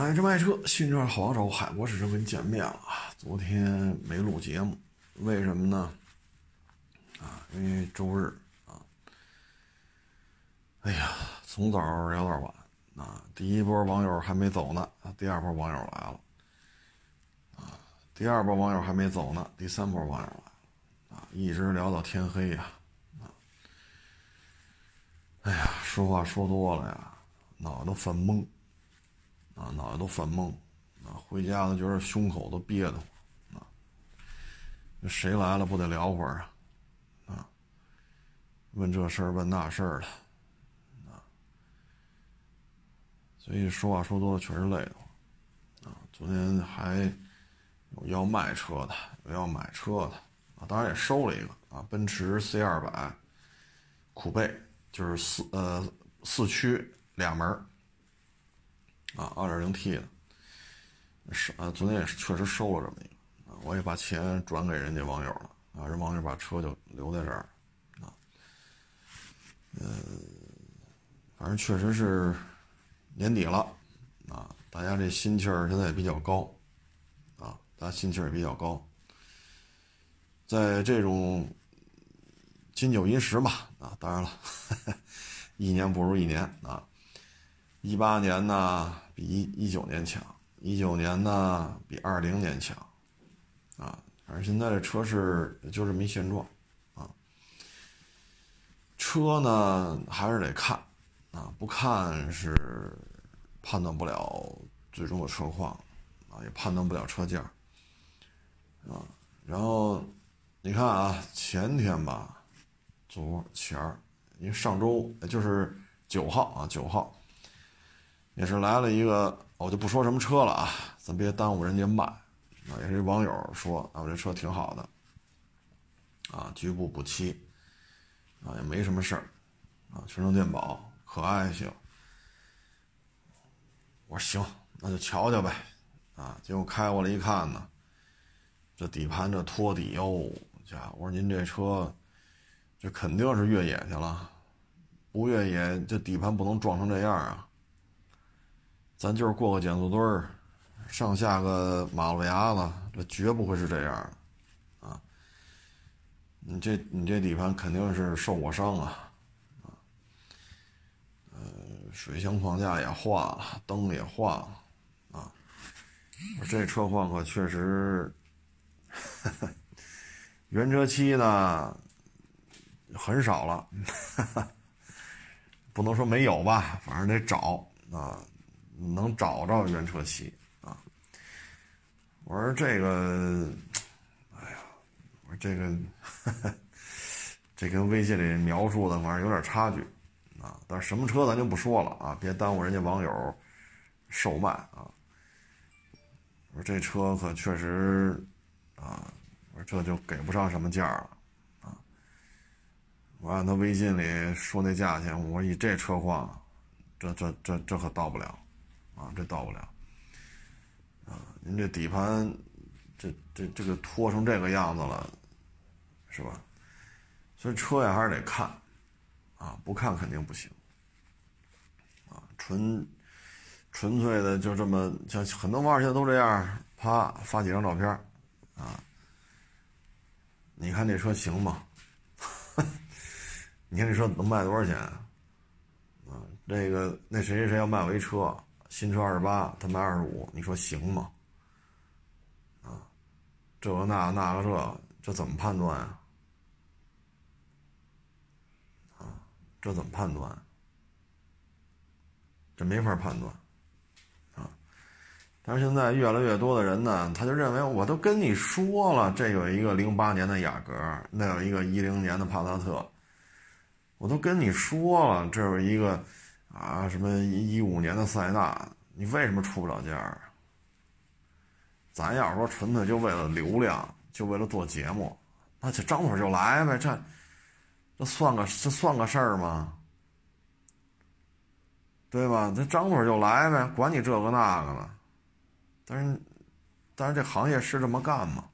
买车卖车，新车好找，海博试车跟你见面了啊！昨天没录节目，为什么呢？啊，因为周日啊。哎呀，从早聊到晚啊！第一波网友还没走呢，啊，第二波网友来了，啊，第二波网友还没走呢，第三波网友来了，啊，一直聊到天黑呀，啊！哎呀，说话说多了呀，脑子都犯懵。啊，脑袋都犯懵，啊，回家都觉得胸口都憋得慌，啊，谁来了不得聊会儿啊，啊，问这事儿问那事儿的，啊，所以说话说多了确实累得慌，啊，昨天还有要卖车的，有要买车的，啊，当然也收了一个啊，奔驰 C 二百，酷贝，就是四呃四驱俩门啊，二点零 T 的，是啊，昨天也是确实收了这么一个，啊，我也把钱转给人家网友了，啊，人网友把车就留在这儿，啊，嗯，反正确实是年底了，啊，大家这心气儿现在也比较高，啊，大家心气儿也比较高，在这种金九银十吧，啊，当然了，一年不如一年啊。一八年呢比一一九年强，一九年呢比二零年强，啊，反正现在这车市就这么一现状，啊，车呢还是得看，啊，不看是判断不了最终的车况，啊，也判断不了车价，啊，然后你看啊，前天吧，昨前儿，因为上周就是九号啊，九号。也是来了一个，我就不说什么车了啊，咱别耽误人家卖。啊，也是一网友说，啊，我这车挺好的，啊，局部补漆，啊，也没什么事儿，啊，全程电保，可爱性。我说行，那就瞧瞧呗，啊，结果开过来一看呢，这底盘这托底哟，家伙，我说您这车，这肯定是越野去了，不越野这底盘不能撞成这样啊。咱就是过个减速墩儿，上下个马路牙子，这绝不会是这样的，啊！你这你这底盘肯定是受过伤啊，啊，呃，水箱框架也换了，灯也换了，啊，这车况可确实，原车漆呢很少了，不能说没有吧，反正得找啊。能找着原车漆啊！我说这个，哎呀，我说这个，这跟微信里描述的反正有点差距啊。但是什么车咱就不说了啊，别耽误人家网友售卖啊。我说这车可确实啊，我说这就给不上什么价了啊。我按他微信里说那价钱，我说以这车况，这这这这可到不了。啊，这到不了，啊，您这底盘，这这这个拖成这个样子了，是吧？所以车呀还是得看，啊，不看肯定不行，啊，纯纯粹的就这么像很多网友现在都这样，啪发几张照片，啊，你看这车行吗？你看这车能卖多少钱？啊，那个那谁谁谁要卖我一车。新车二十八，他卖二十五，你说行吗？啊，这个那那个这，这怎么判断啊？啊，这怎么判断？这没法判断，啊！但是现在越来越多的人呢，他就认为我都跟你说了，这有一个零八年的雅阁，那有一个一零年的帕萨特，我都跟你说了，这有一个。啊，什么一五年的塞纳，你为什么出不了价啊？咱要是说纯粹就为了流量，就为了做节目，那就张嘴就来呗，这这算个这算个事儿吗？对吧？这张嘴就来呗，管你这个那个呢。但是，但是这行业是这么干吗？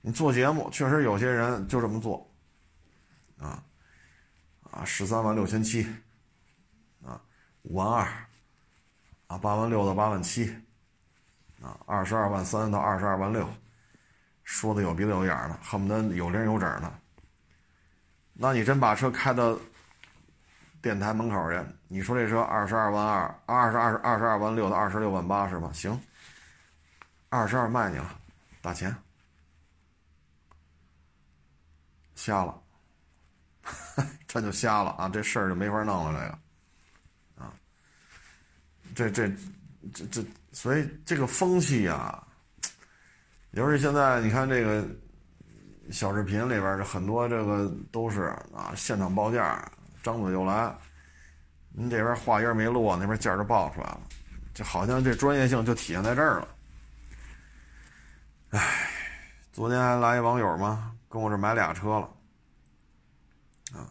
你做节目，确实有些人就这么做，啊啊，十三万六千七。五万二，啊，八万六到八万七，啊，二十二万三到二十二万六，说的有鼻子有眼的，恨不得有零有整的。那你真把车开到电台门口去，你说这车二十二万二，二十二二十二万六到二十六万八是吧？行，二十二卖你了，打钱，瞎了，这就瞎了啊！这事儿就没法弄了，这个。这这这这，所以这个风气啊，尤其现在你看这个小视频里边这很多这个都是啊，现场报价，张嘴就来。您这边话音没落，那边价就报出来了，就好像这专业性就体现在这儿了。唉，昨天还来一网友嘛，跟我这买俩车了，啊，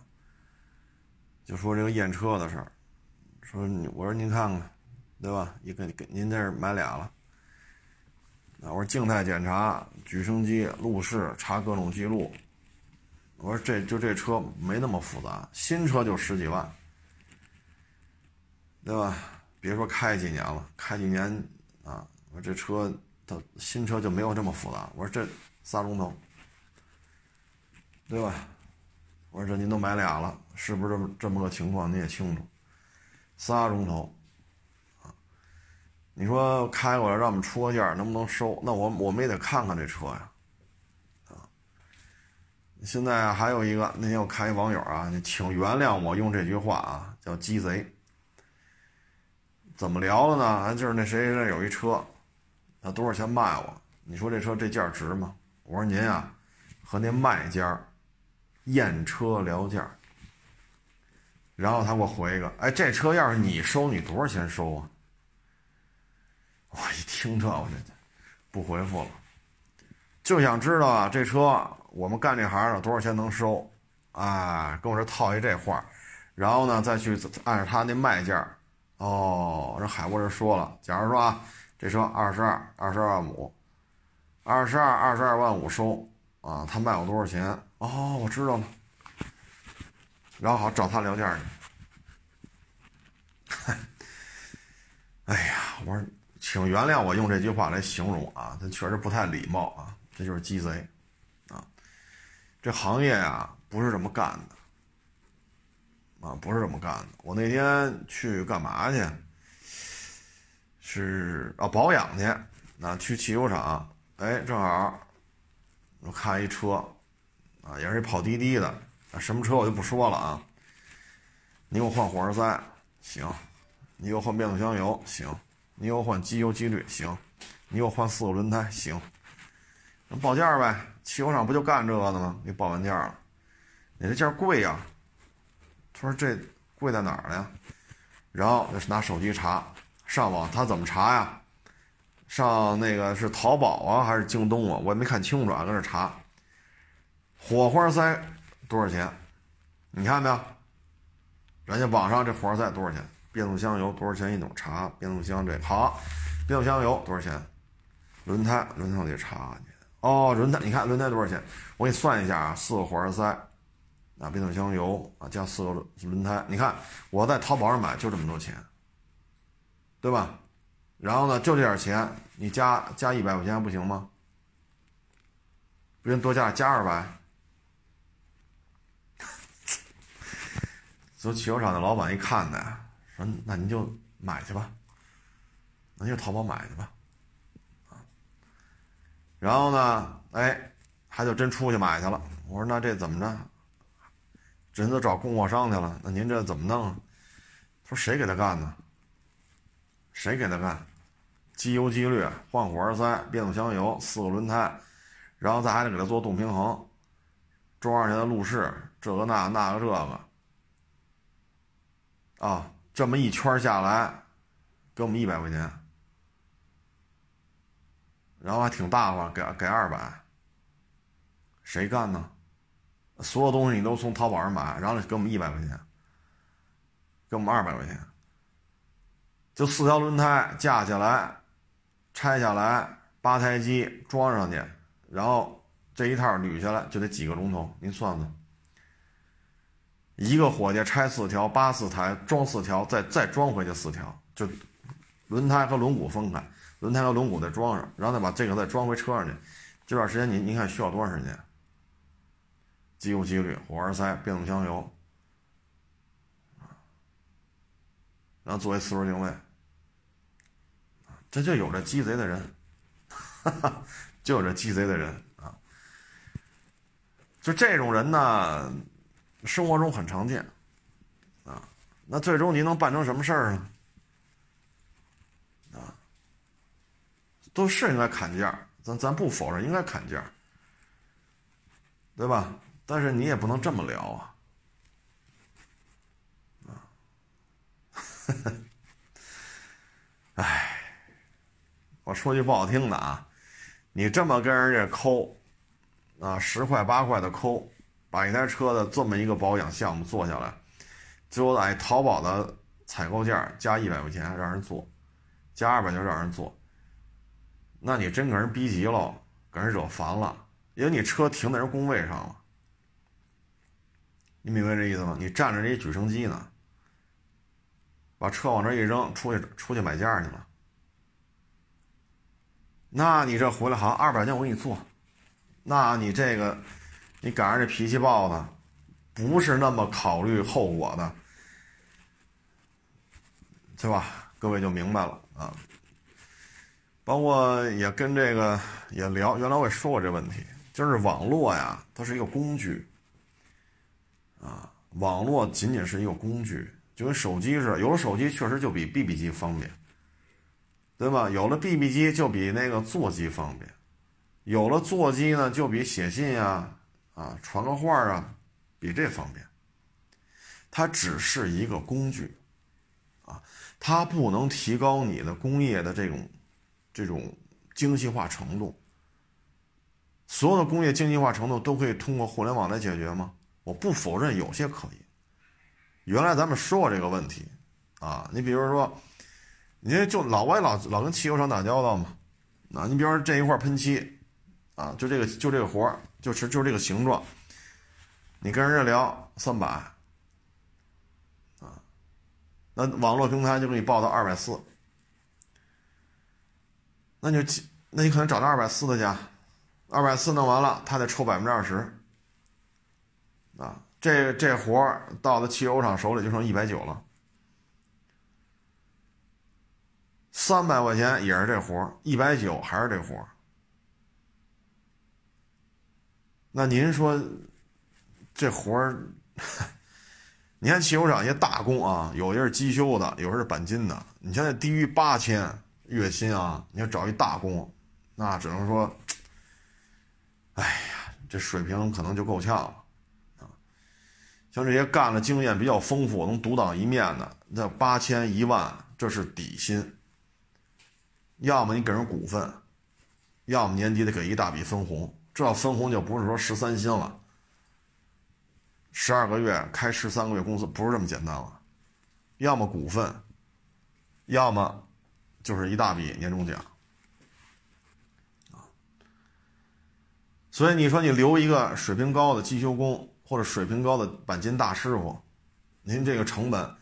就说这个验车的事儿，说我说您看看。对吧？一个给您这儿买俩了。啊，我说静态检查、举升机、路试、查各种记录。我说这就这车没那么复杂，新车就十几万，对吧？别说开几年了，开几年啊，我说这车它新车就没有这么复杂。我说这仨钟头，对吧？我说这您都买俩了，是不是这么这么个情况？你也清楚，仨钟头。你说开过来让我们出个价，能不能收？那我我们也得看看这车呀，啊！现在还有一个，那天我看一网友啊，请原谅我用这句话啊，叫鸡贼。怎么聊的呢？就是那谁谁有一车，他多少钱卖我？你说这车这价值吗？我说您啊，和那卖家验车聊价。然后他给我回一个，哎，这车要是你收，你多少钱收啊？我一听这，我这不回复了，就想知道啊，这车我们干这行的多少钱能收？啊，跟我这套一这话，然后呢再去按照他那卖价。哦，这海波这说了，假如说啊，这车二十二，二十二万五，二十二，二十二万五收啊，他卖我多少钱？哦，我知道了。然后好找他聊价去。哎呀，我说。请原谅我用这句话来形容啊，他确实不太礼貌啊，这就是鸡贼，啊，这行业啊不是这么干的，啊，不是这么干的。我那天去干嘛去？是啊，保养去，那去汽修厂，哎，正好我看一车，啊，也是跑滴滴的，啊，什么车我就不说了啊。你给我换火花塞，行；你给我换变速箱油，行。你给我换机油机滤行，你给我换四个轮胎行，那报价呗，汽修厂不就干这个的吗？你报完价了，你这价贵呀？他说这贵在哪儿了呀？然后拿手机查，上网他怎么查呀？上那个是淘宝啊还是京东啊？我也没看清楚啊，搁那查。火花塞多少钱？你看没有？人家网上这火花塞多少钱？变速箱油多少钱一桶？查变速箱这好，变速箱油多少钱？轮胎轮胎我得查去。哦，轮胎你看轮胎多少钱？我给你算一下啊，四个火花塞，啊变速箱油啊加四个轮轮胎，你看我在淘宝上买就这么多钱，对吧？然后呢就这点钱，你加加一百块钱不行吗？不行多加加二百。走汽修厂的老板一看呢。那您就买去吧，那就淘宝买去吧，然后呢，哎，他就真出去买去了。我说那这怎么着？人都找供货商去了，那您这怎么弄？他说谁给他干呢？谁给他干？机油机滤、换火花塞、变速箱油、四个轮胎，然后再还得给他做动平衡，装上去的路试，这个那那个这个，啊。这么一圈下来，给我们一百块钱，然后还挺大方，给给二百。谁干呢？所有东西你都从淘宝上买，然后给我们一百块钱，给我们二百块钱，就四条轮胎架起来，拆下来，八台机装上去，然后这一套捋下来就得几个钟头，您算算。一个伙计拆四条，八四台装四条，再再装回去四条，就轮胎和轮毂分开，轮胎和轮毂再装上，然后再把这个再装回车上去。这段时间您您看需要多长时间？机油、机滤、火花塞、变速箱油，然后作为四轮定位，这就有这鸡贼的人，哈 哈就有这鸡贼的人啊！就这种人呢，生活中很常见啊。那最终您能办成什么事儿呢？啊，都是应该砍价，咱咱不否认应该砍价，对吧？但是你也不能这么聊啊，啊，哎，我说句不好听的啊，你这么跟人家抠，啊，十块八块的抠，把一台车的这么一个保养项目做下来，最后在淘宝的采购价加一百块钱让人做，加二百就让人做，那你真给人逼急了，给人惹烦了，因为你车停在人工位上了。你明白这意思吗？你站着这举升机呢，把车往这一扔，出去出去买件去了。那你这回来好像二百件我给你做，那你这个，你赶上这脾气暴的，不是那么考虑后果的，对吧？各位就明白了啊。包括也跟这个也聊，原来我也说过这问题，就是网络呀，它是一个工具。啊，网络仅仅是一个工具，就跟手机似的，有了手机确实就比 BB 机方便，对吧？有了 BB 机就比那个座机方便，有了座机呢就比写信呀、啊传个话啊，比这方便。它只是一个工具，啊，它不能提高你的工业的这种这种精细化程度。所有的工业精细化程度都可以通过互联网来解决吗？我不否认有些可以。原来咱们说过这个问题，啊，你比如说，你就老外老老跟汽油厂打交道嘛，啊，你比如说这一块喷漆，啊，就这个就这个活就是就是这个形状，你跟人家聊三百，啊，那网络平台就给你报到二百四，那就那你可能找到二百四的去，二百四弄完了，他得抽百分之二十。啊，这这活到了汽油厂手里就剩一百九了，三百块钱也是这活一百九还是这活那您说这活儿，你看汽修厂一些大工啊，有些是机修的，有些是钣金的，你现在低于八千月薪啊，你要找一大工，那只能说，哎呀，这水平可能就够呛了啊。像这些干了经验比较丰富、能独当一面的，那八千一万这是底薪。要么你给人股份，要么年底得给一大笔分红。这要分红就不是说十三薪了，十二个月开十三个月工资不是这么简单了。要么股份，要么就是一大笔年终奖。所以你说你留一个水平高的机修工。或者水平高的钣金大师傅，您这个成本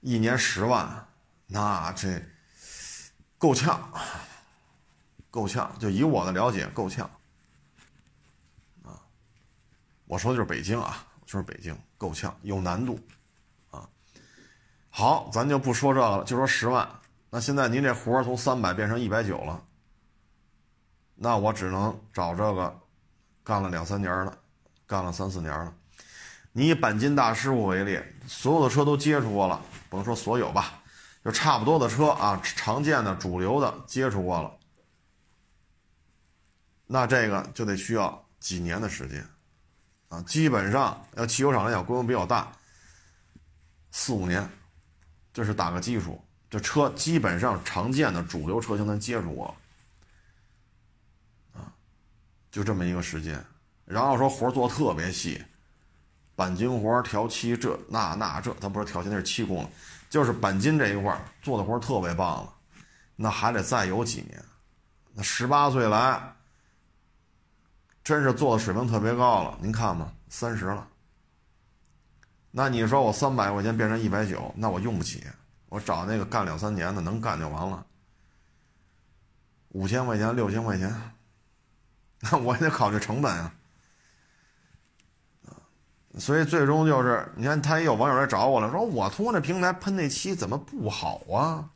一年十万，那这够呛，够呛。就以我的了解，够呛。我说的就是北京啊，就是北京够呛，有难度啊。好，咱就不说这个了，就说十万。那现在您这活从三百变成一百九了，那我只能找这个干了两三年了。干了三四年了，你以钣金大师傅为例，所有的车都接触过了，不能说所有吧，就差不多的车啊，常见的、主流的接触过了，那这个就得需要几年的时间，啊，基本上要汽油厂来讲规模比较大，四五年，这是打个基础，这车基本上常见的主流车型咱接触过，啊，就这么一个时间。然后说活做特别细，钣金活调漆这那那这，咱不是调漆那是漆工了，就是钣金这一块做的活特别棒了，那还得再有几年，那十八岁来，真是做的水平特别高了。您看吧，三十了，那你说我三百块钱变成一百九，那我用不起，我找那个干两三年的，能干就完了。五千块钱、六千块钱，那我也得考虑成本啊。所以最终就是，你看他也有网友来找我了，说我通过这平台喷那漆怎么不好啊？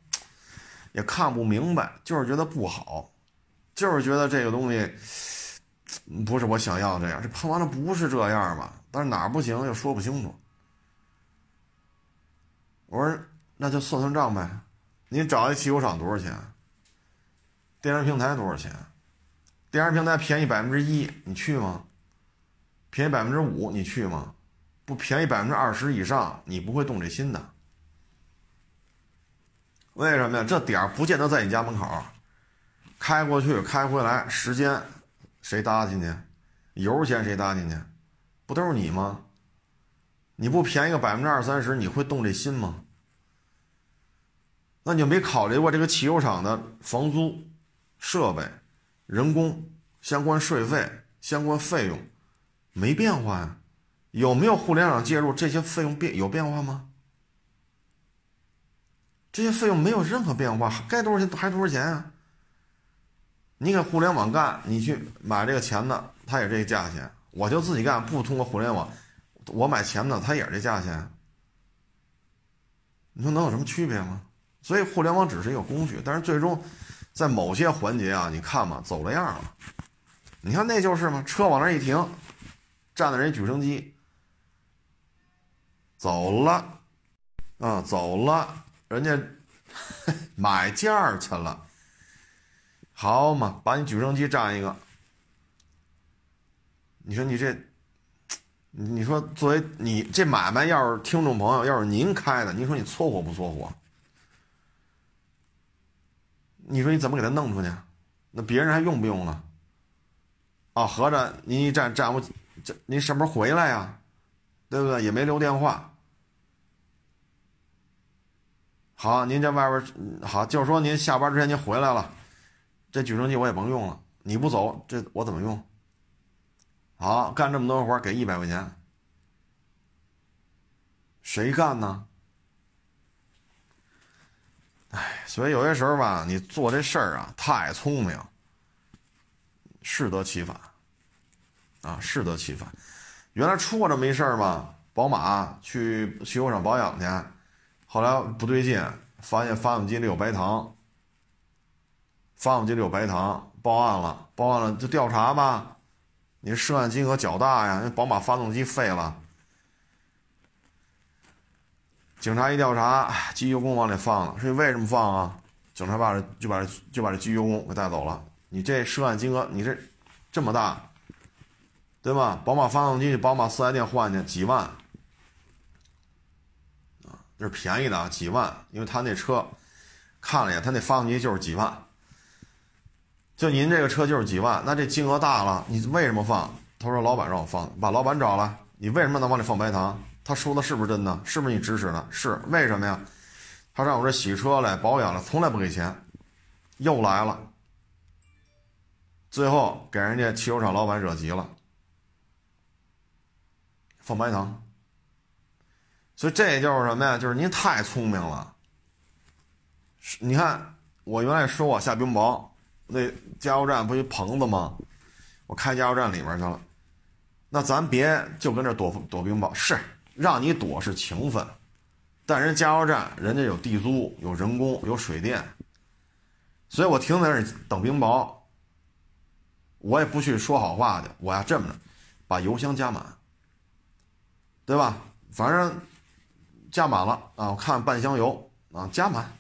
也看不明白，就是觉得不好，就是觉得这个东西不是我想要这样。这喷完了不是这样吧？但是哪儿不行又说不清楚。我说那就算算账呗，你找一汽修厂多少钱？电商平台多少钱？电商平台便宜百分之一，你去吗？便宜百分之五，你去吗？不便宜百分之二十以上，你不会动这心的。为什么呀？这点儿不见得在你家门口，开过去开回来，时间谁搭进去？油钱谁搭进去？不都是你吗？你不便宜个百分之二三十，你会动这心吗？那你就没考虑过这个汽油厂的房租、设备、人工、相关税费、相关费用没变化呀？有没有互联网介入？这些费用变有变化吗？这些费用没有任何变化，该多少钱还多少钱啊？你给互联网干，你去买这个钱的，他也这个价钱；我就自己干，不通过互联网，我买钱的，他也是这价钱。你说能有什么区别吗？所以互联网只是一个工具，但是最终在某些环节啊，你看嘛，走了样了。你看那就是嘛，车往那一停，站的人举升机，走了，啊，走了。人家 买件儿去了，好嘛，把你举升机占一个。你说你这，你说作为你这买卖，要是听众朋友，要是您开的，您说你搓火不搓火？你说你怎么给他弄出去？那别人还用不用了？啊，合着您一站站不，这您什么时候回来呀？对不对？也没留电话。好，您在外边好，就说您下班之前您回来了，这举升机我也甭用了。你不走，这我怎么用？好，干这么多活给一百块钱，谁干呢？哎，所以有些时候吧，你做这事儿啊，太聪明，适得其反，啊，适得其反。原来出过这么一事儿嘛，宝马去汽修厂保养去。后来不对劲，发现发动机里有白糖。发动机里有白糖，报案了，报案了就调查吧。你涉案金额较大呀，那宝马发动机废了。警察一调查，机油工往里放了，说你为什么放啊？警察把这就把这就把这机油工给带走了。你这涉案金额，你这这么大，对吧？宝马发动机，宝马四 S 店换去几万。是便宜的啊，几万，因为他那车看了一眼，他那发动机就是几万，就您这个车就是几万，那这金额大了，你为什么放？他说老板让我放，把老板找来，你为什么能往里放白糖？他说的是不是真的？是不是你指使的？是，为什么呀？他让我这洗车来保养了，从来不给钱，又来了，最后给人家汽修厂老板惹急了，放白糖。所以这就是什么呀？就是您太聪明了。你看，我原来说我下冰雹，那加油站不一棚子吗？我开加油站里面去了。那咱别就跟这躲躲冰雹，是让你躲是情分，但人加油站人家有地租、有人工、有水电，所以我停在那儿等冰雹。我也不去说好话去，我要这么着，把油箱加满，对吧？反正。加满了啊！我看半箱油啊，加满，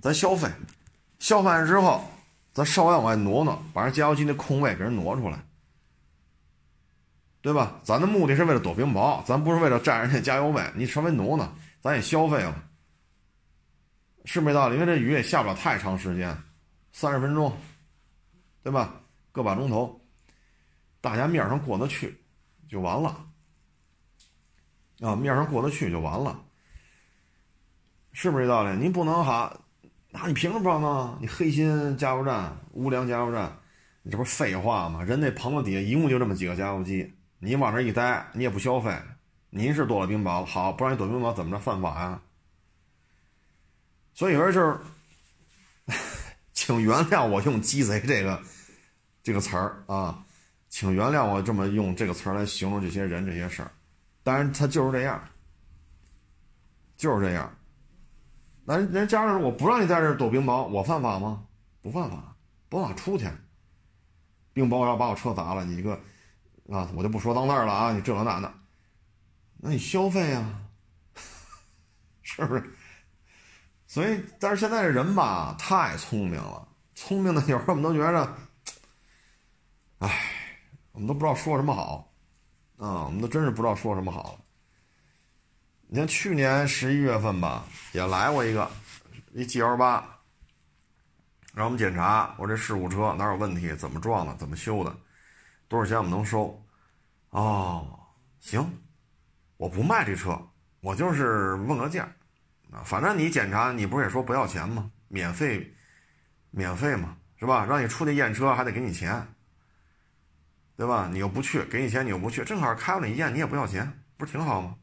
咱消费，消费完之后，咱稍微往外挪挪，把人加油机那空位给人挪出来，对吧？咱的目的是为了躲冰雹，咱不是为了占人家加油位。你稍微挪挪，咱也消费了，是没道理。因为这雨也下不了太长时间，三十分钟，对吧？个把钟头，大家面上过得去，就完了。啊，面上过得去就完了，是不是这道理？您不能哈，那你凭什么放呢？你黑心加油站、无良加油站，你这不是废话吗？人那棚子底下一共就这么几个加油机，你往那一待，你也不消费，您是躲了冰雹了，好，不让你躲冰雹怎么着犯法呀？所以有人就是，请原谅我用“鸡贼”这个这个词儿啊，请原谅我这么用这个词儿来形容这些人这些事儿，但是他就是这样，就是这样。那人家长说我不让你在这躲冰雹，我犯法吗？不犯法，不法出去。冰雹要把我车砸了，你一个啊，我就不说到那儿了啊，你这个那的，那你消费啊，是不是？所以，但是现在这人吧，太聪明了，聪明的有时候我们都觉着，哎，我们都不知道说什么好，啊，我们都真是不知道说什么好。你看去年十一月份吧，也来过一个一 G L 八，让我们检查我这事故车哪有问题，怎么撞的，怎么修的，多少钱我们能收？哦，行，我不卖这车，我就是问个价。啊，反正你检查，你不是也说不要钱吗？免费，免费嘛，是吧？让你出去验车还得给你钱，对吧？你又不去，给你钱你又不去，正好开了你验，你也不要钱，不是挺好吗？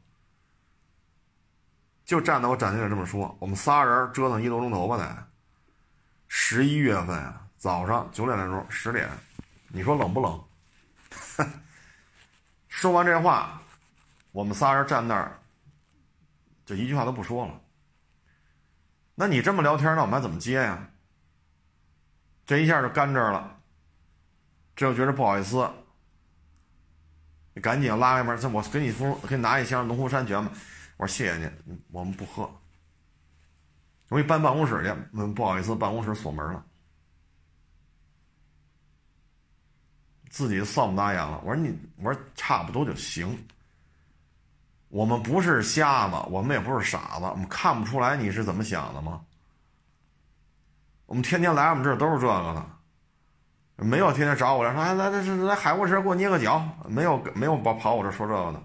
就站在我展厅里这么说，我们仨人折腾一个多钟头吧得。十一月份啊，早上九点来钟，十点，你说冷不冷？说完这话，我们仨人站那儿，就一句话都不说了。那你这么聊天，那我们还怎么接呀？这一下就干这儿了，这就觉得不好意思，你赶紧拉开门，这我给你封，给你拿一箱农夫山泉吧。我说谢谢您，我们不喝。我一搬办公室去，嗯，不好意思，办公室锁门了，自己丧不打眼了。我说你，我说差不多就行。我们不是瞎子，我们也不是傻子，我们看不出来你是怎么想的吗？我们天天来我们这儿都是这个的，没有天天找我来说，来来来来海沃车给我捏个脚，没有没有跑跑我这说这个的，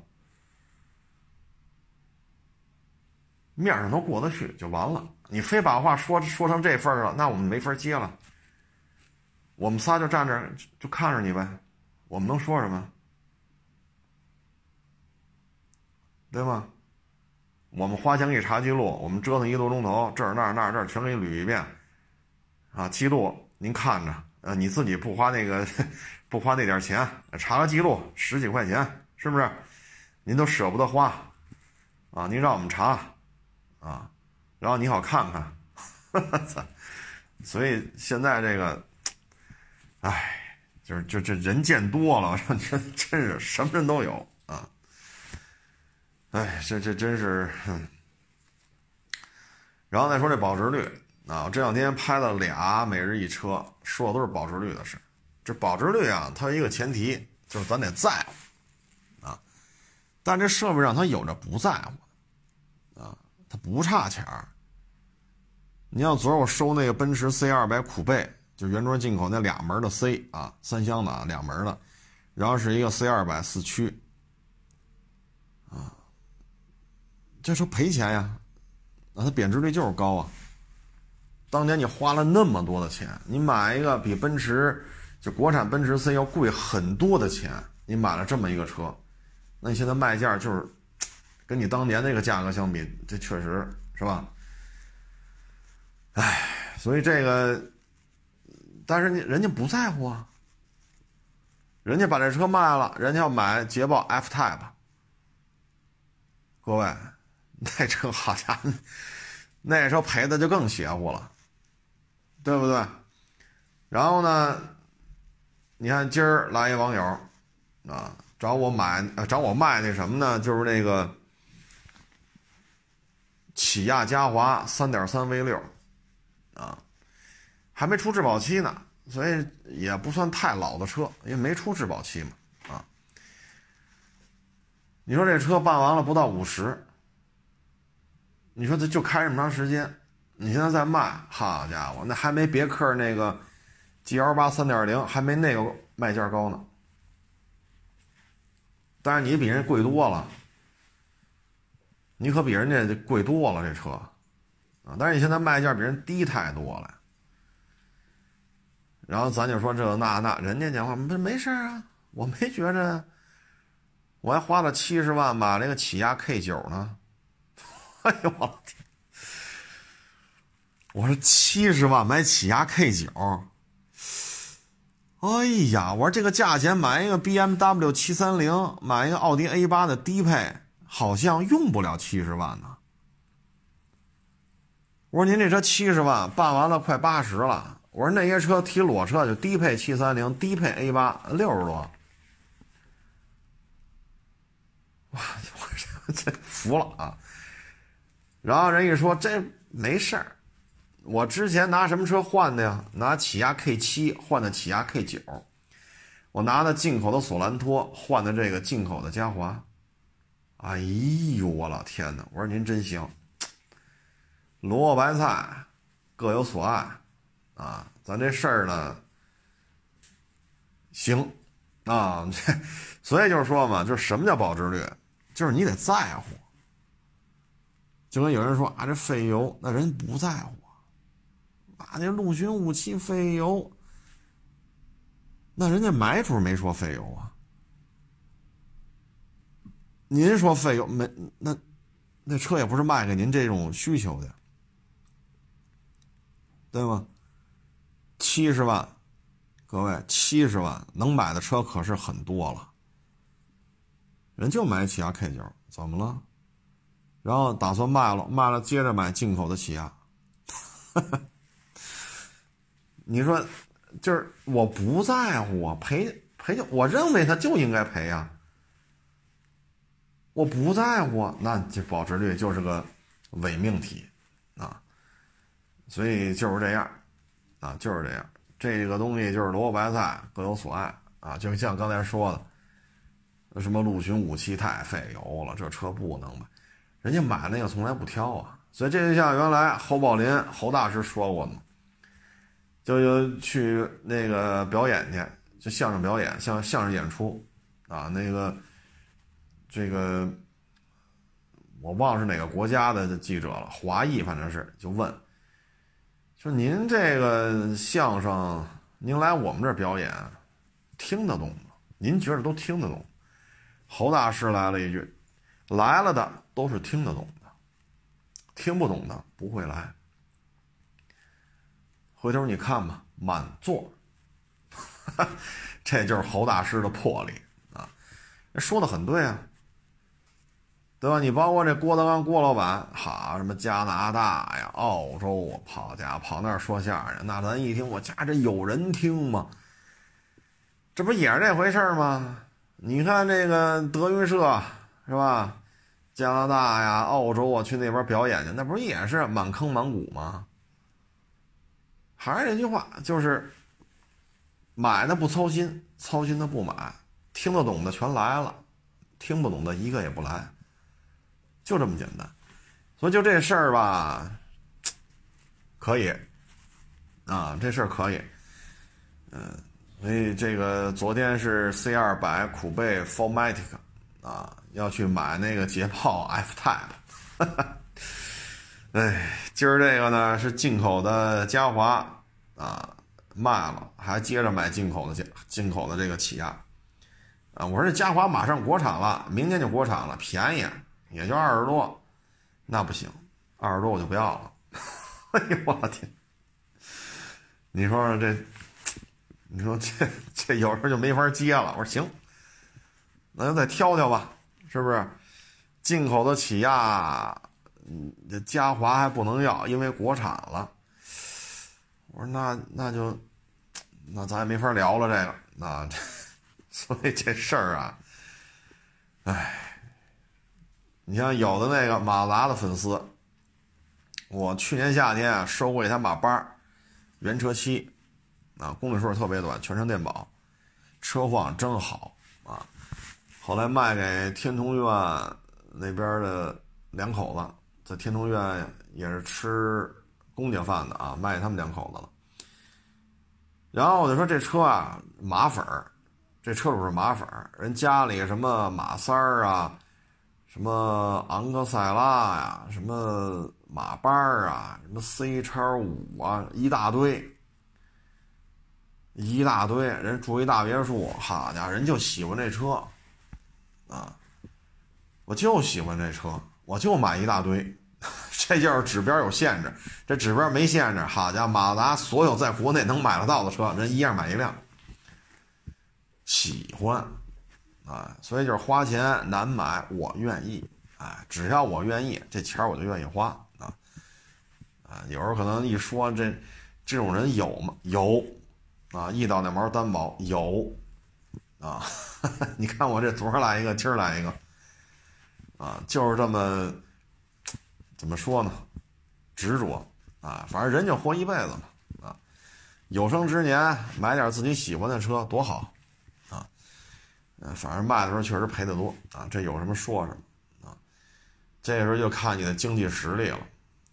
面上都过得去就完了。你非把话说说成这份儿了，那我们没法接了。我们仨就站这就看着你呗，我们能说什么？对吗？我们花钱给你查记录，我们折腾一个多钟头，这儿那儿那儿这儿全给你捋一遍，啊，记录您看着，呃，你自己不花那个 不花那点钱查个记录十几块钱，是不是？您都舍不得花，啊，您让我们查，啊，然后你好看看，所以现在这个，哎，就是就这人见多了，我 说真真是什么人都有啊。哎，这这真是，然后再说这保值率啊，这两天拍了俩每日一车，说的都是保值率的事。这保值率啊，它有一个前提就是咱得在乎啊，但这社会上它有着不在乎，它不差钱儿。你像昨儿我收那个奔驰 C 二百酷贝，就原装进口那俩门的 C 啊，三厢的啊，两门的，然后是一个 C 二百四驱。啊这车赔钱呀，那它贬值率就是高啊。当年你花了那么多的钱，你买一个比奔驰就国产奔驰 C 要贵很多的钱，你买了这么一个车，那你现在卖价就是跟你当年那个价格相比，这确实是吧？哎，所以这个，但是你人家不在乎啊，人家把这车卖了，人家要买捷豹 F Type，各位。那车好家伙，那车赔的就更邪乎了，对不对？然后呢，你看今儿来一网友啊，找我买，找我卖那什么呢？就是那个起亚嘉华三点三 V 六啊，还没出质保期呢，所以也不算太老的车，因为没出质保期嘛啊。你说这车办完了不到五十。你说他就开这么长时间，你现在再卖，好家伙，那还没别克那个 G L 八三点零，还没那个卖价高呢。但是你比人贵多了，你可比人家贵多了这车，啊！但是你现在卖价比人低太多了。然后咱就说这那那，人家讲话不没事啊，我没觉着，我还花了七十万买那个起亚 K 九呢。哎呦我天！我说七十万买起亚 K 九，哎呀，我说这个价钱买一个 BMW 七三零，买一个奥迪 A 八的低配，好像用不了七十万呢。我说您这车七十万办完了快八十了，我说那些车提裸车就低配七三零、低配 A 八六十多。哇，我 这服了啊！然后人一说这没事儿，我之前拿什么车换的呀？拿起亚 K 七换的起亚 K 九，我拿的进口的索兰托换的这个进口的嘉华。哎呦，我老天哪！我说您真行，萝卜白菜各有所爱啊！咱这事儿呢，行啊，这 所以就是说嘛，就是什么叫保值率？就是你得在乎，就跟有人说啊，这费油，那人不在乎啊，那陆巡武器费油，那人家买主没说费油啊，您说费油没？那那车也不是卖给您这种需求的，对吗？七十万，各位，七十万能买的车可是很多了。人就买起亚 K 九，怎么了？然后打算卖了，卖了接着买进口的起亚。你说，就是我不在乎啊，赔赔就我认为他就应该赔啊。我不在乎，那这保值率就是个伪命题啊。所以就是这样啊，就是这样。这个东西就是萝卜白菜各有所爱啊，就像刚才说的。什么陆巡武器太费油了，这车不能买。人家买那个从来不挑啊，所以这就像原来侯宝林侯大师说过的，就就去那个表演去，就相声表演，像相声演出啊，那个这个我忘了是哪个国家的记者了，华裔反正是就问，说您这个相声您来我们这表演听得懂吗？您觉得都听得懂？侯大师来了一句：“来了的都是听得懂的，听不懂的不会来。”回头你看吧，满座，这就是侯大师的魄力啊！说的很对啊，对吧？你包括这郭德纲郭老板，好，什么加拿大呀、澳洲啊，跑家跑那儿说相声，那咱一听，我家这有人听吗？这不也是这回事吗？你看这个德云社是吧？加拿大呀、澳洲啊，去那边表演去，那不也是满坑满谷吗？还是那句话，就是买的不操心，操心的不买，听得懂的全来了，听不懂的一个也不来，就这么简单。所以就这事儿吧，可以啊，这事儿可以，嗯。所以这个昨天是 C 二百苦贝 Formatic 啊，要去买那个捷豹 F Type。哎，今儿这个呢是进口的嘉华啊，卖了，还接着买进口的进进口的这个起亚啊。我说这嘉华马上国产了，明年就国产了，便宜也就二十多，那不行，二十多我就不要了。哎呦我天！你说这。你说这这有时候就没法接了。我说行，那就再挑挑吧，是不是？进口的起亚，嗯，这嘉华还不能要，因为国产了。我说那那就，那咱也没法聊了。这个，那 所以这事儿啊，哎，你像有的那个马达的粉丝，我去年夏天收过一台马八，原车漆。啊，公里数特别短，全程电保，车况真好啊！后来卖给天通苑那边的两口子，在天通苑也是吃公家饭的啊，卖给他们两口子了。然后我就说这车啊，马粉儿，这车主是马粉儿，人家里什么马三儿啊，什么昂克赛拉呀，什么马八啊，什么 C 叉五啊，一大堆。一大堆人住一大别墅，好家伙，人就喜欢这车，啊，我就喜欢这车，我就买一大堆，这就是指标有限制，这指标没限制，好家伙，马自达所有在国内能买得到的车，人一样买一辆。喜欢，啊，所以就是花钱难买，我愿意，啊，只要我愿意，这钱我就愿意花，啊，啊，有时候可能一说这，这种人有吗？有，啊，一到两毛担保有，啊，你看我这昨儿来一个，今儿来一个，啊，就是这么，怎么说呢？执着，啊，反正人就活一辈子嘛，啊，有生之年买点自己喜欢的车多好。嗯，反正卖的时候确实赔的多啊，这有什么说什么啊。这时候就看你的经济实力了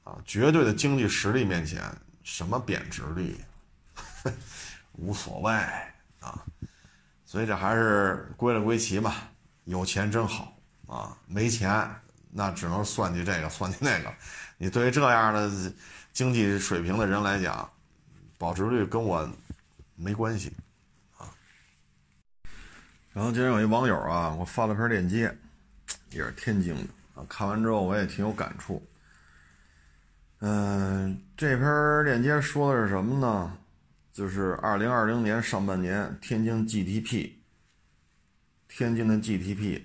啊，绝对的经济实力面前，什么贬值率无所谓啊。所以这还是归了归齐吧，有钱真好啊，没钱那只能算计这个算计那个。你对于这样的经济水平的人来讲，保值率跟我没关系。然后今天有一网友啊，我发了篇链接，也是天津的啊。看完之后我也挺有感触。嗯，这篇链接说的是什么呢？就是二零二零年上半年天津 GDP，天津的 GDP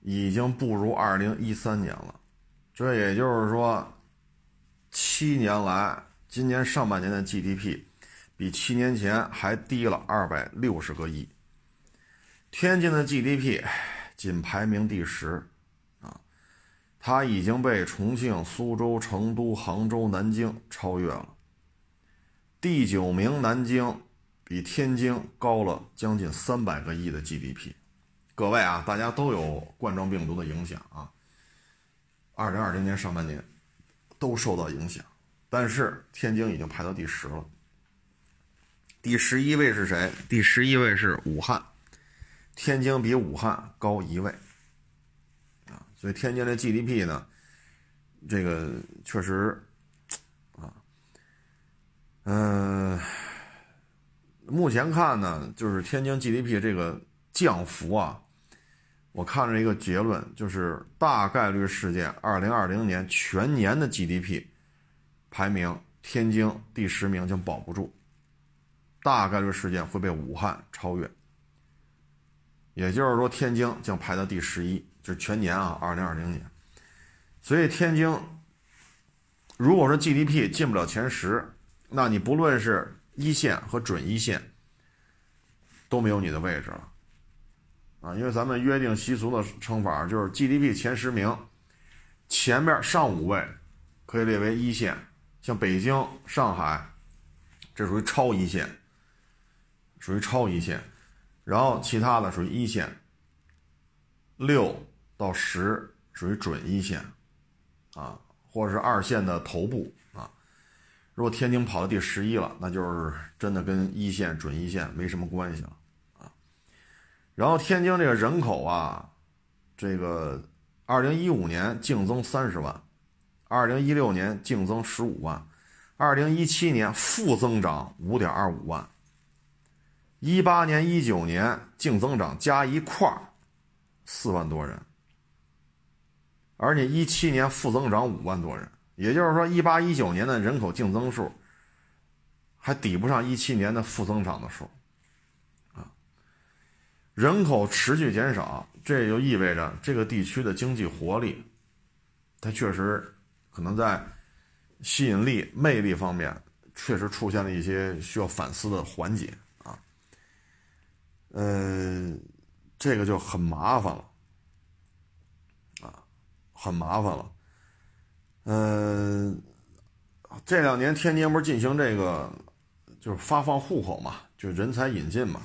已经不如二零一三年了。这也就是说，七年来，今年上半年的 GDP 比七年前还低了二百六十个亿。天津的 GDP 仅排名第十，啊，它已经被重庆、苏州、成都、杭州、南京超越了。第九名南京比天津高了将近三百个亿的 GDP。各位啊，大家都有冠状病毒的影响啊，二零二零年上半年都受到影响，但是天津已经排到第十了。第十一位是谁？第十一位是武汉。天津比武汉高一位，啊，所以天津的 GDP 呢，这个确实，啊，嗯，目前看呢，就是天津 GDP 这个降幅啊，我看了一个结论，就是大概率事件，二零二零年全年的 GDP 排名，天津第十名将保不住，大概率事件会被武汉超越。也就是说，天津将排到第十一，就是全年啊，二零二零年。所以天津，如果说 GDP 进不了前十，那你不论是一线和准一线，都没有你的位置了，啊，因为咱们约定习俗的称法就是 GDP 前十名，前面上五位可以列为一线，像北京、上海，这属于超一线，属于超一线。然后其他的属于一线，六到十属于准一线，啊，或者是二线的头部啊。如果天津跑到第十一了，那就是真的跟一线、准一线没什么关系了啊。然后天津这个人口啊，这个二零一五年净增三十万，二零一六年净增十五万，二零一七年负增长五点二五万。一八年、一九年净增长加一块儿四万多人，而且一七年负增长五万多人，也就是说，一八一九年的人口净增数还抵不上一七年的负增长的数，啊，人口持续减少，这也就意味着这个地区的经济活力，它确实可能在吸引力、魅力方面确实出现了一些需要反思的环节。嗯，这个就很麻烦了，啊，很麻烦了。嗯，这两年天津不是进行这个，就是发放户口嘛，就人才引进嘛。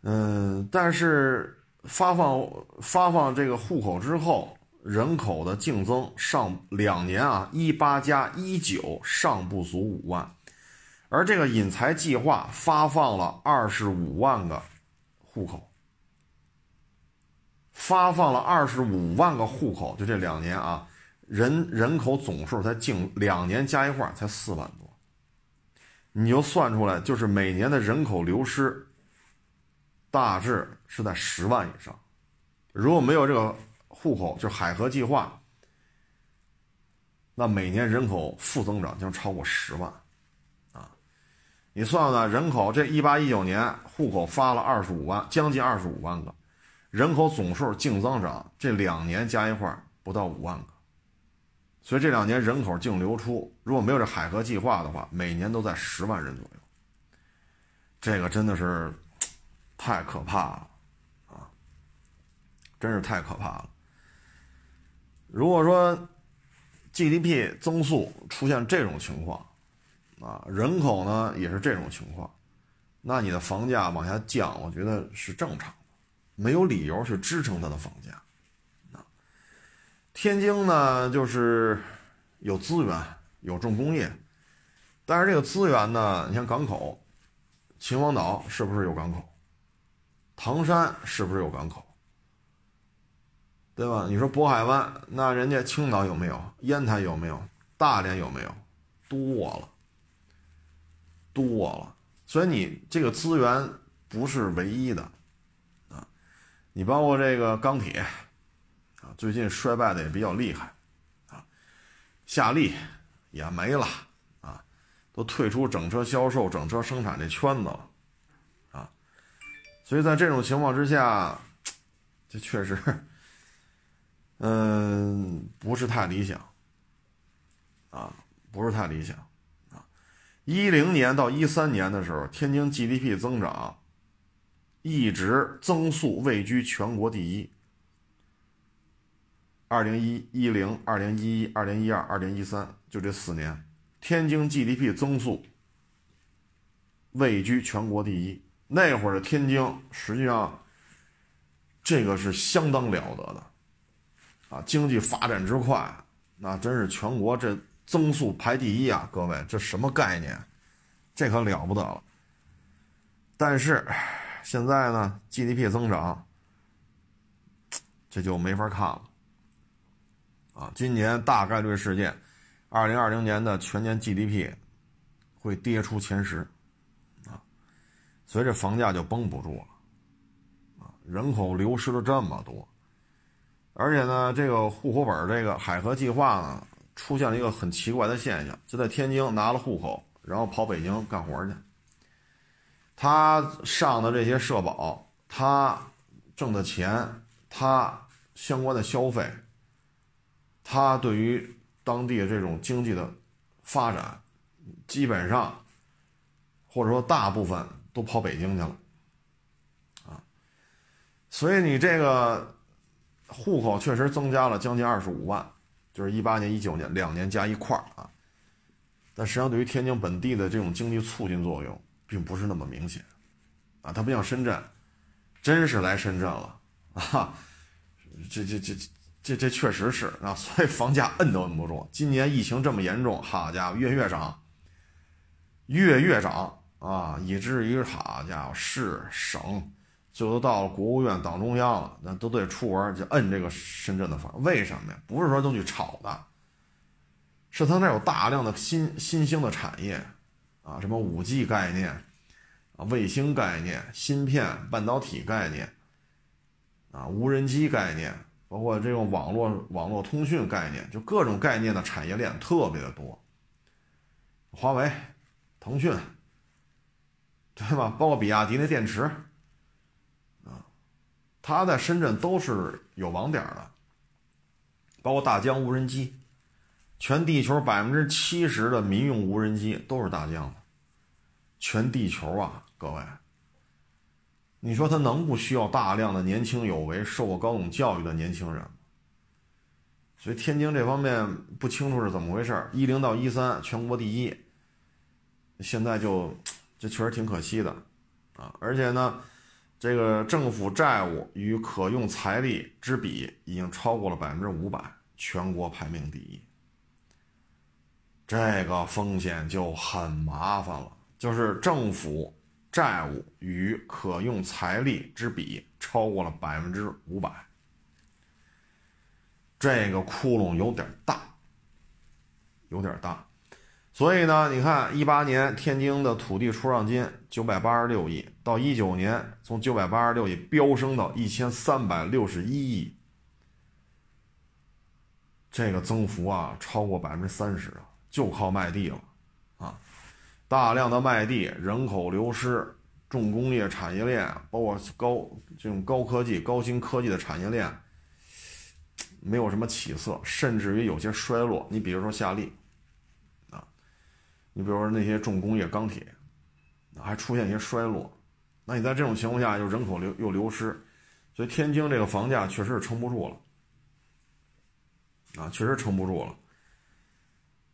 嗯，但是发放发放这个户口之后，人口的净增上两年啊，一八加一九尚不足五万。而这个引才计划发放了二十五万个户口，发放了二十五万个户口，就这两年啊，人人口总数才净两年加一块才四万多，你就算出来，就是每年的人口流失，大致是在十万以上。如果没有这个户口，就海河计划，那每年人口负增长将超过十万，你算算人口，这一八一九年户口发了二十五万，将近二十五万个，人口总数净增长这两年加一块不到五万个，所以这两年人口净流出，如果没有这海河计划的话，每年都在十万人左右，这个真的是太可怕了，啊，真是太可怕了。如果说 GDP 增速出现这种情况，啊，人口呢也是这种情况，那你的房价往下降，我觉得是正常的，没有理由去支撑它的房价。啊，天津呢就是有资源，有重工业，但是这个资源呢，你像港口，秦皇岛是不是有港口？唐山是不是有港口？对吧？你说渤海湾，那人家青岛有没有？烟台有没有？大连有没有？多了，多了。所以你这个资源不是唯一的，啊，你包括这个钢铁，啊，最近衰败的也比较厉害，啊，夏利也没了，啊，都退出整车销售、整车生产这圈子了，啊，所以在这种情况之下，这确实。嗯，不是太理想，啊，不是太理想，一零年到一三年的时候，天津 GDP 增长一直增速位居全国第一。二零一一零、二零一一、二零一二、二零一三，就这四年，天津 GDP 增速位居全国第一。那会儿的天津，实际上这个是相当了得的。啊，经济发展之快，那真是全国这增速排第一啊！各位，这什么概念？这可了不得了。但是现在呢，GDP 增长这就没法看了。啊，今年大概率事件，二零二零年的全年 GDP 会跌出前十，啊，所以这房价就绷不住了。啊，人口流失了这么多。而且呢，这个户口本这个海河计划呢，出现了一个很奇怪的现象，就在天津拿了户口，然后跑北京干活去。他上的这些社保，他挣的钱，他相关的消费，他对于当地的这种经济的发展，基本上或者说大部分都跑北京去了，啊，所以你这个。户口确实增加了将近二十五万，就是一八年、一九年两年加一块儿啊。但实际上，对于天津本地的这种经济促进作用，并不是那么明显啊。它不像深圳，真是来深圳了啊！这、这、这、这、这确实是啊，所以房价摁都摁不住。今年疫情这么严重，好家伙，月月涨，月月涨啊，以至于好家伙，市省。就都到了国务院、党中央了，那都得出文就摁这个深圳的房，为什么呀？不是说都去炒的，是他那有大量的新新兴的产业，啊，什么五 G 概念，啊，卫星概念、芯片、半导体概念，啊，无人机概念，包括这种网络网络通讯概念，就各种概念的产业链特别的多。华为、腾讯，对吧？包括比亚迪那电池。它在深圳都是有网点的，包括大疆无人机，全地球百分之七十的民用无人机都是大疆的，全地球啊，各位，你说它能不需要大量的年轻有为、受过高等教育的年轻人吗？所以天津这方面不清楚是怎么回事，一零到一三全国第一，现在就这确实挺可惜的啊，而且呢。这个政府债务与可用财力之比已经超过了百分之五百，全国排名第一。这个风险就很麻烦了，就是政府债务与可用财力之比超过了百分之五百，这个窟窿有点大，有点大。所以呢，你看，一八年天津的土地出让金九百八十六亿，到一九年从九百八十六亿飙升到一千三百六十一亿，这个增幅啊超过百分之三十啊，就靠卖地了啊，大量的卖地，人口流失，重工业产业链，包括高这种高科技、高新科技的产业链，没有什么起色，甚至于有些衰落。你比如说夏利，你比如说那些重工业钢铁，还出现一些衰落。那你在这种情况下，又人口流又流失，所以天津这个房价确实是撑不住了，啊，确实撑不住了。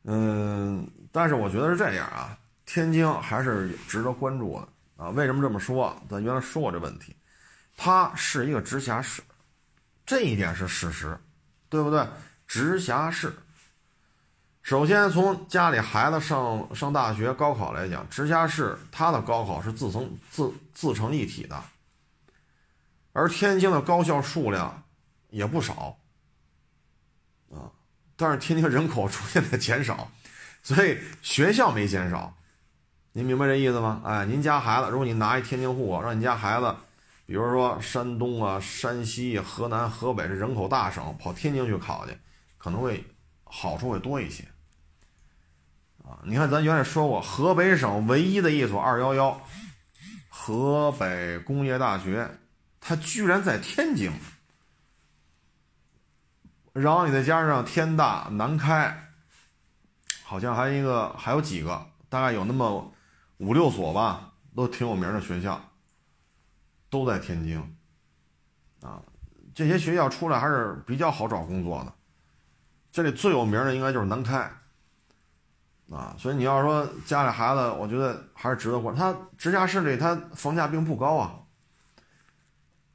嗯，但是我觉得是这样啊，天津还是值得关注的啊。为什么这么说？咱原来说过这问题，它是一个直辖市，这一点是事实，对不对？直辖市。首先，从家里孩子上上大学、高考来讲，直辖市它的高考是自成自自成一体的，而天津的高校数量也不少，啊，但是天津人口出现在减少，所以学校没减少，您明白这意思吗？哎，您家孩子，如果你拿一天津户口，让你家孩子，比如说山东啊、山西、河南、河北这人口大省，跑天津去考去，可能会好处会多一些。啊，你看，咱原来说过，河北省唯一的一所二幺幺，河北工业大学，它居然在天津。然后你再加上天大、南开，好像还一个，还有几个，大概有那么五六所吧，都挺有名的学校，都在天津。啊，这些学校出来还是比较好找工作的。这里最有名的应该就是南开。啊，所以你要说家里孩子，我觉得还是值得关。他直辖市里，他房价并不高啊，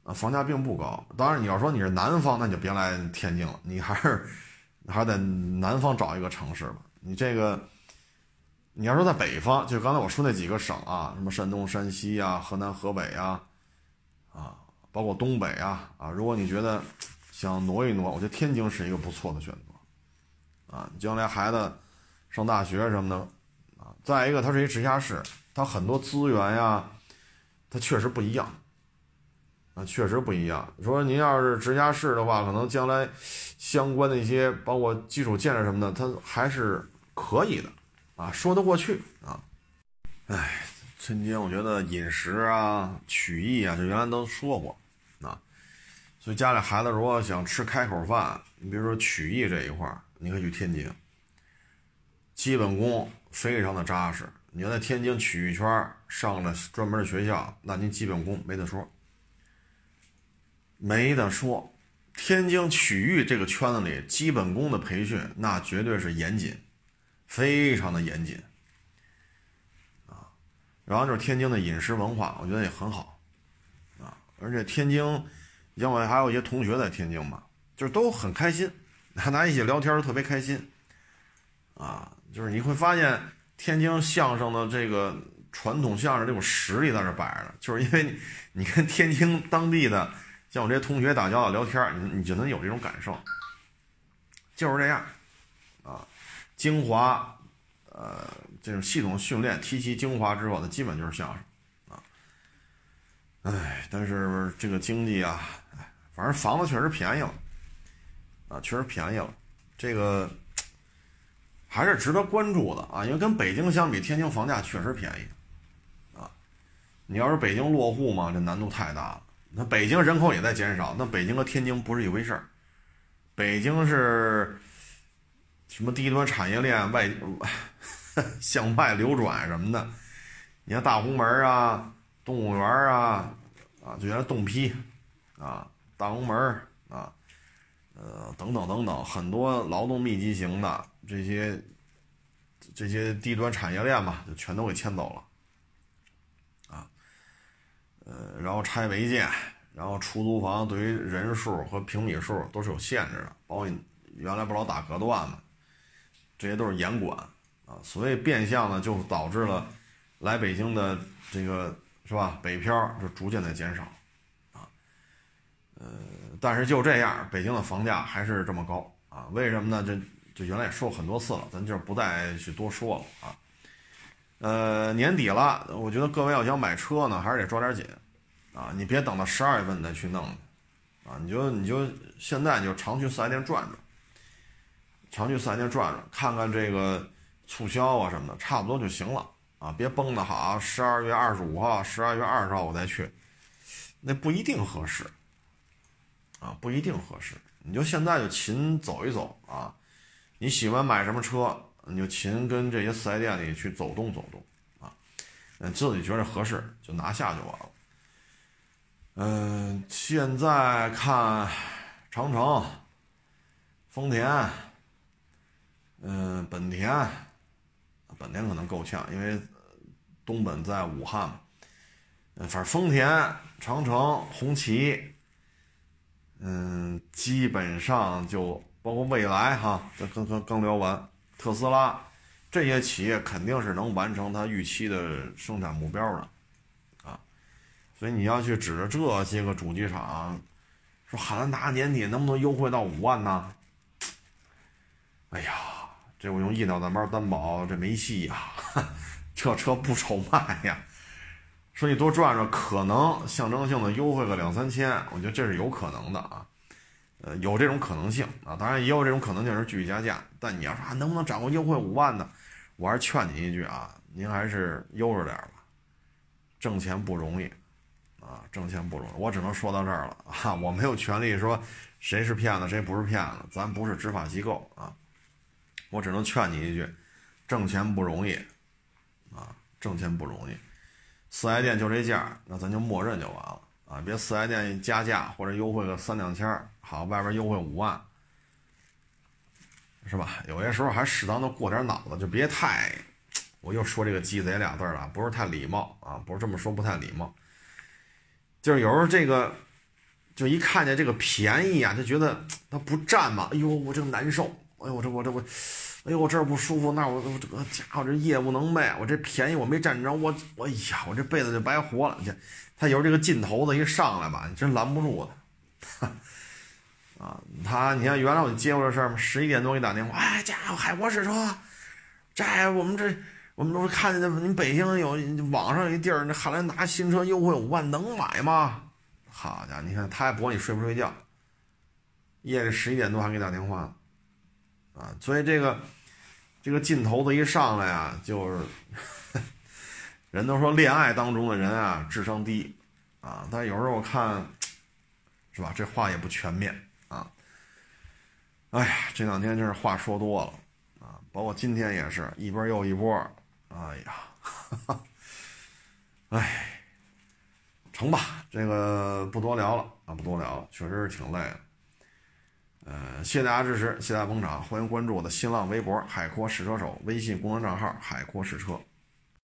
啊，房价并不高。当然，你要说你是南方，那你就别来天津了，你还是还是在南方找一个城市吧。你这个，你要说在北方，就刚才我说那几个省啊，什么山东、山西呀、河南、河北呀，啊，包括东北啊，啊，如果你觉得想挪一挪，我觉得天津是一个不错的选择，啊，将来孩子。上大学什么的，啊，再一个，它是一直辖市，它很多资源呀，它确实不一样，啊，确实不一样。说您要是直辖市的话，可能将来相关的一些，包括基础建设什么的，它还是可以的，啊，说得过去啊。哎，春节我觉得饮食啊、曲艺啊，就原来都说过，啊，所以家里孩子如果想吃开口饭，你比如说曲艺这一块儿，你可以去天津。基本功非常的扎实，你要在天津曲艺圈上了专门的学校，那您基本功没得说，没得说。天津曲艺这个圈子里，基本功的培训那绝对是严谨，非常的严谨啊。然后就是天津的饮食文化，我觉得也很好啊。而且天津，因为还有一些同学在天津嘛，就是都很开心，大家一起聊天特别开心啊。就是你会发现天津相声的这个传统相声这种实力在这摆着呢，就是因为你跟天津当地的像我这些同学打交道聊天，你你就能有这种感受，就是这样啊，精华，呃，这种系统训练提其精华之后，那基本就是相声啊，哎，但是这个经济啊，反正房子确实便宜了啊，确实便宜了，这个。还是值得关注的啊，因为跟北京相比，天津房价确实便宜，啊，你要是北京落户嘛，这难度太大了。那北京人口也在减少，那北京和天津不是一回事儿。北京是什么低端产业链外 向外流转什么的，你看大红门啊、动物园啊，啊，就原来动批啊、大红门啊，呃，等等等等，很多劳动密集型的。这些这些低端产业链嘛，就全都给迁走了，啊，呃，然后拆违建，然后出租房对于人数和平米数都是有限制的，包括原来不老打隔断嘛，这些都是严管。啊，所以变相呢就导致了来北京的这个是吧，北漂就逐渐的减少，啊，呃，但是就这样，北京的房价还是这么高。啊，为什么呢？这就原来也说过很多次了，咱就不再去多说了啊。呃，年底了，我觉得各位要想买车呢，还是得抓点紧啊！你别等到十二月份再去弄啊！你就你就现在就常去四 S 店转转常去四 S 店转转，看看这个促销啊什么的，差不多就行了啊，别崩得好，十二月二十五号、十二月二十号我再去，那不一定合适啊，不一定合适。你就现在就勤走一走啊，你喜欢买什么车，你就勤跟这些四 S 店里去走动走动啊，嗯，自己觉得合适就拿下就完了。嗯，现在看长城、丰田，嗯，本田，本田可能够呛，因为东本在武汉嘛。反正丰田、长城、红旗，嗯，基本上就包括未来哈，这刚刚刚聊完，特斯拉这些企业肯定是能完成它预期的生产目标的。啊所以你要去指着这些个主机厂，说汉兰达年底能不能优惠到五万呢？哎呀，这我用一脑袋包担保，这没戏呀！这车不愁卖呀。说你多转转，可能象征性的优惠个两三千，我觉得这是有可能的啊。呃，有这种可能性啊，当然也有这种可能性是继续加价。但你要说啊能不能掌握优惠五万呢，我还是劝你一句啊，您还是悠着点吧，挣钱不容易。啊，挣钱不容易，我只能说到这儿了啊！我没有权利说谁是骗子，谁不是骗子，咱不是执法机构啊！我只能劝你一句，挣钱不容易啊，挣钱不容易。四 S 店就这价，那咱就默认就完了啊！别四 S 店加价或者优惠个三两千好，外边优惠五万，是吧？有些时候还适当的过点脑子，就别太……我又说这个鸡贼俩字了，不是太礼貌啊，不是这么说，不太礼貌。就是有时候这个，就一看见这个便宜啊，就觉得他不占嘛。哎呦，我这难受。哎呦，我这我这我，哎呦，我这儿不舒服，那我我这个家伙这业务能卖，我这便宜我没占着，我我哎呀，我这辈子就白活了。你他有这个劲头子一上来吧，你真拦不住他。啊，他你看原来我接过这事儿嘛，十一点多给你打电话，哎，家伙海博士说，这我们这。我们不是看见那，你北京有网上有一地儿，那汉兰达新车优惠五万，能买吗？好家伙，你看他还不管你睡不睡觉，夜里十一点多还给你打电话，啊，所以这个这个劲头子一上来啊，就是 人都说恋爱当中的人啊智商低啊，但有时候我看是吧，这话也不全面啊。哎呀，这两天真是话说多了啊，包括今天也是一波又一波。哎呀，哎，成吧，这个不多聊了啊，不多聊了，确实是挺累的。呃，谢谢大家支持，谢谢大家捧场，欢迎关注我的新浪微博“海阔试车手”微信公众账号“海阔试车”。